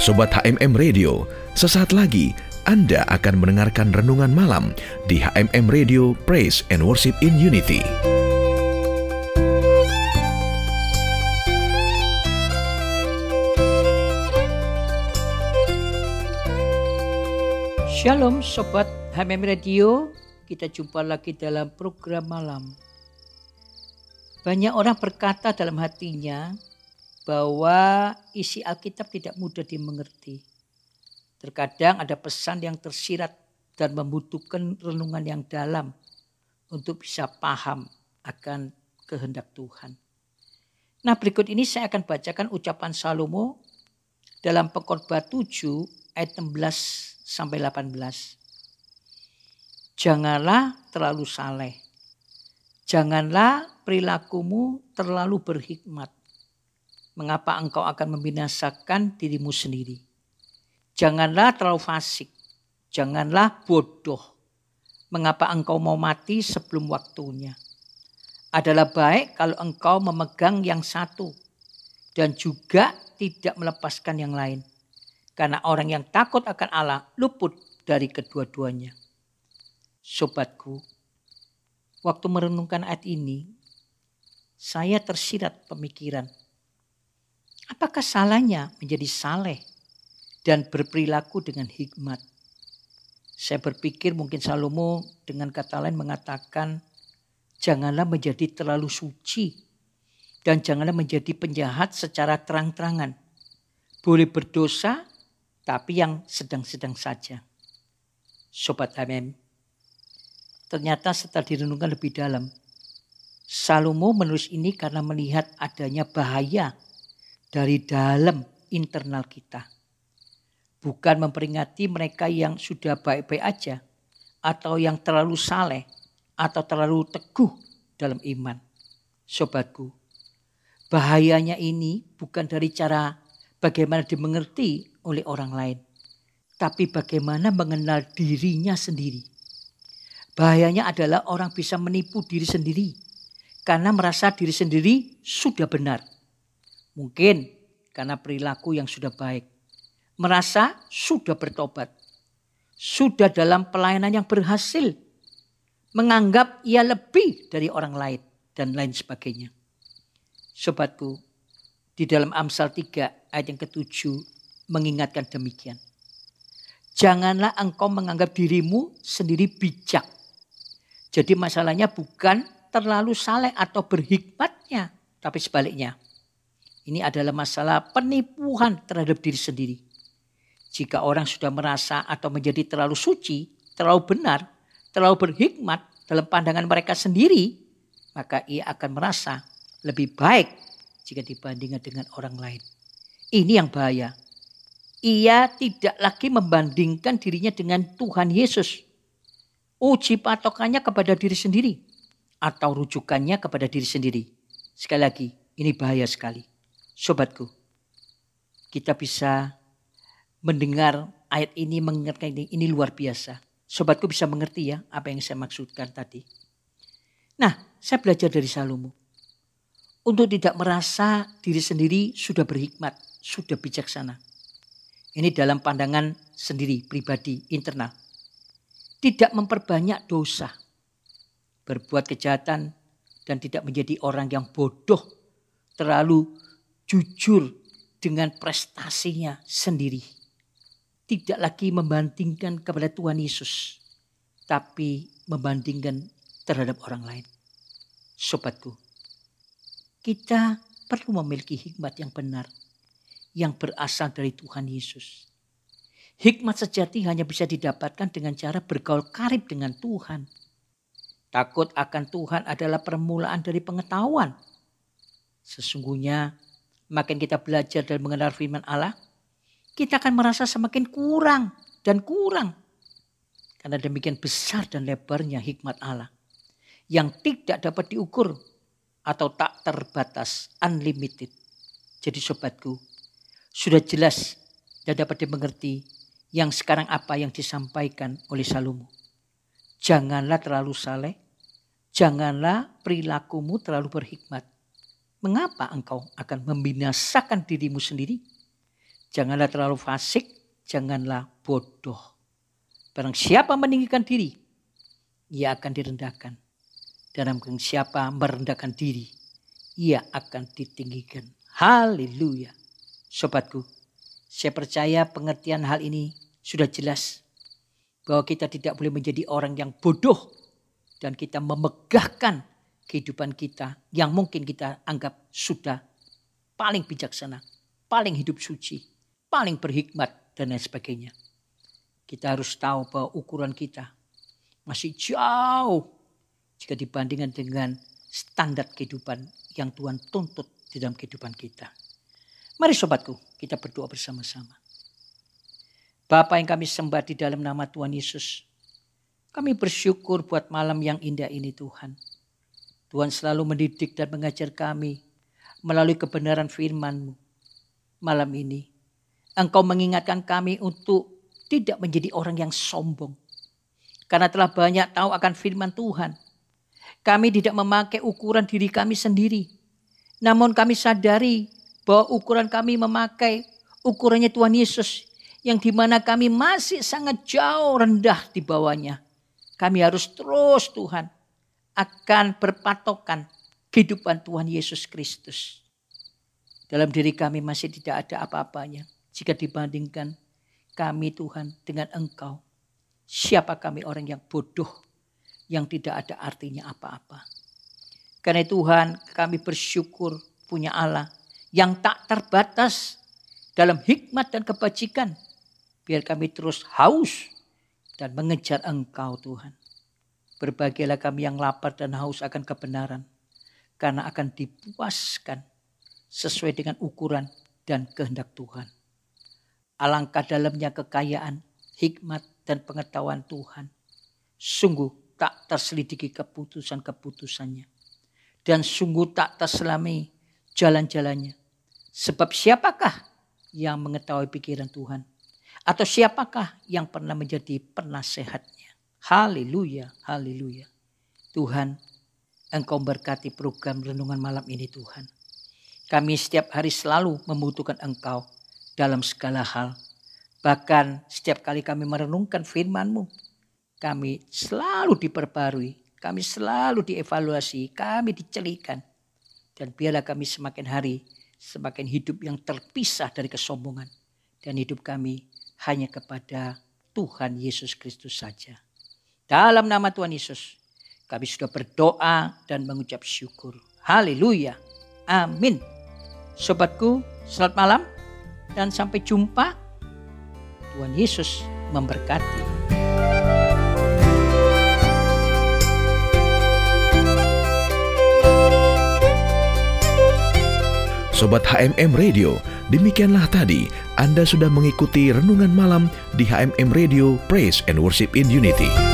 Sobat HMM Radio, sesaat lagi Anda akan mendengarkan renungan malam di HMM Radio Praise and Worship in Unity. Shalom Sobat HMM Radio, kita jumpa lagi dalam program malam. Banyak orang berkata dalam hatinya bahwa isi Alkitab tidak mudah dimengerti. Terkadang ada pesan yang tersirat dan membutuhkan renungan yang dalam untuk bisa paham akan kehendak Tuhan. Nah berikut ini saya akan bacakan ucapan Salomo dalam pengkhotbah 7 ayat 16 sampai 18. Janganlah terlalu saleh. Janganlah perilakumu terlalu berhikmat. Mengapa engkau akan membinasakan dirimu sendiri? Janganlah terlalu fasik. Janganlah bodoh. Mengapa engkau mau mati sebelum waktunya? Adalah baik kalau engkau memegang yang satu dan juga tidak melepaskan yang lain karena orang yang takut akan Allah luput dari kedua-duanya. Sobatku, waktu merenungkan ayat ini, saya tersirat pemikiran. Apakah salahnya menjadi saleh dan berperilaku dengan hikmat? Saya berpikir mungkin Salomo dengan kata lain mengatakan, janganlah menjadi terlalu suci dan janganlah menjadi penjahat secara terang-terangan. Boleh berdosa tapi yang sedang-sedang saja. Sobat HMM, ternyata setelah direnungkan lebih dalam, Salomo menulis ini karena melihat adanya bahaya dari dalam internal kita. Bukan memperingati mereka yang sudah baik-baik aja atau yang terlalu saleh atau terlalu teguh dalam iman. Sobatku, bahayanya ini bukan dari cara bagaimana dimengerti oleh orang lain, tapi bagaimana mengenal dirinya sendiri. Bahayanya adalah orang bisa menipu diri sendiri karena merasa diri sendiri sudah benar. Mungkin karena perilaku yang sudah baik, merasa sudah bertobat, sudah dalam pelayanan yang berhasil, menganggap ia lebih dari orang lain dan lain sebagainya. Sobatku, di dalam Amsal 3 ayat yang ketujuh mengingatkan demikian. Janganlah engkau menganggap dirimu sendiri bijak. Jadi masalahnya bukan terlalu saleh atau berhikmatnya, tapi sebaliknya. Ini adalah masalah penipuan terhadap diri sendiri. Jika orang sudah merasa atau menjadi terlalu suci, terlalu benar, terlalu berhikmat dalam pandangan mereka sendiri, maka ia akan merasa lebih baik jika dibandingkan dengan orang lain. Ini yang bahaya ia tidak lagi membandingkan dirinya dengan Tuhan Yesus. Uji patokannya kepada diri sendiri atau rujukannya kepada diri sendiri. Sekali lagi, ini bahaya sekali. Sobatku, kita bisa mendengar ayat ini, mengingatkan ini, ini luar biasa. Sobatku bisa mengerti ya apa yang saya maksudkan tadi. Nah, saya belajar dari Salomo. Untuk tidak merasa diri sendiri sudah berhikmat, sudah bijaksana ini dalam pandangan sendiri, pribadi, internal. Tidak memperbanyak dosa. Berbuat kejahatan dan tidak menjadi orang yang bodoh. Terlalu jujur dengan prestasinya sendiri. Tidak lagi membandingkan kepada Tuhan Yesus. Tapi membandingkan terhadap orang lain. Sobatku, kita perlu memiliki hikmat yang benar yang berasal dari Tuhan Yesus. Hikmat sejati hanya bisa didapatkan dengan cara bergaul karib dengan Tuhan. Takut akan Tuhan adalah permulaan dari pengetahuan. Sesungguhnya makin kita belajar dan mengenal firman Allah, kita akan merasa semakin kurang dan kurang. Karena demikian besar dan lebarnya hikmat Allah yang tidak dapat diukur atau tak terbatas, unlimited. Jadi sobatku, sudah jelas dan dapat dimengerti yang sekarang apa yang disampaikan oleh Salomo. Janganlah terlalu saleh, janganlah perilakumu terlalu berhikmat. Mengapa engkau akan membinasakan dirimu sendiri? Janganlah terlalu fasik, janganlah bodoh. Barang siapa meninggikan diri, ia akan direndahkan. Dan siapa merendahkan diri, ia akan ditinggikan. Haleluya. Sobatku, saya percaya pengertian hal ini sudah jelas. Bahwa kita tidak boleh menjadi orang yang bodoh. Dan kita memegahkan kehidupan kita yang mungkin kita anggap sudah paling bijaksana, paling hidup suci, paling berhikmat dan lain sebagainya. Kita harus tahu bahwa ukuran kita masih jauh jika dibandingkan dengan standar kehidupan yang Tuhan tuntut di dalam kehidupan kita. Mari sobatku, kita berdoa bersama-sama. Bapa yang kami sembah di dalam nama Tuhan Yesus. Kami bersyukur buat malam yang indah ini Tuhan. Tuhan selalu mendidik dan mengajar kami melalui kebenaran firman-Mu. Malam ini, Engkau mengingatkan kami untuk tidak menjadi orang yang sombong. Karena telah banyak tahu akan firman Tuhan. Kami tidak memakai ukuran diri kami sendiri. Namun kami sadari bahwa ukuran kami memakai ukurannya Tuhan Yesus. Yang di mana kami masih sangat jauh rendah di bawahnya. Kami harus terus Tuhan akan berpatokan kehidupan Tuhan Yesus Kristus. Dalam diri kami masih tidak ada apa-apanya jika dibandingkan kami Tuhan dengan Engkau. Siapa kami orang yang bodoh yang tidak ada artinya apa-apa. Karena Tuhan kami bersyukur punya Allah yang tak terbatas dalam hikmat dan kebajikan. Biar kami terus haus dan mengejar Engkau Tuhan. Berbahagialah kami yang lapar dan haus akan kebenaran. Karena akan dipuaskan sesuai dengan ukuran dan kehendak Tuhan. Alangkah dalamnya kekayaan, hikmat, dan pengetahuan Tuhan. Sungguh tak terselidiki keputusan-keputusannya. Dan sungguh tak terselami jalan-jalannya. Sebab siapakah yang mengetahui pikiran Tuhan? Atau siapakah yang pernah menjadi penasehatnya? Haleluya, haleluya. Tuhan, Engkau berkati program renungan malam ini Tuhan. Kami setiap hari selalu membutuhkan Engkau dalam segala hal. Bahkan setiap kali kami merenungkan firman-Mu, kami selalu diperbarui, kami selalu dievaluasi, kami dicelikan. Dan biarlah kami semakin hari semakin hidup yang terpisah dari kesombongan. Dan hidup kami hanya kepada Tuhan Yesus Kristus saja. Dalam nama Tuhan Yesus, kami sudah berdoa dan mengucap syukur. Haleluya. Amin. Sobatku, selamat malam dan sampai jumpa. Tuhan Yesus memberkati. Sobat HMM Radio, demikianlah tadi Anda sudah mengikuti renungan malam di HMM Radio Praise and Worship in Unity.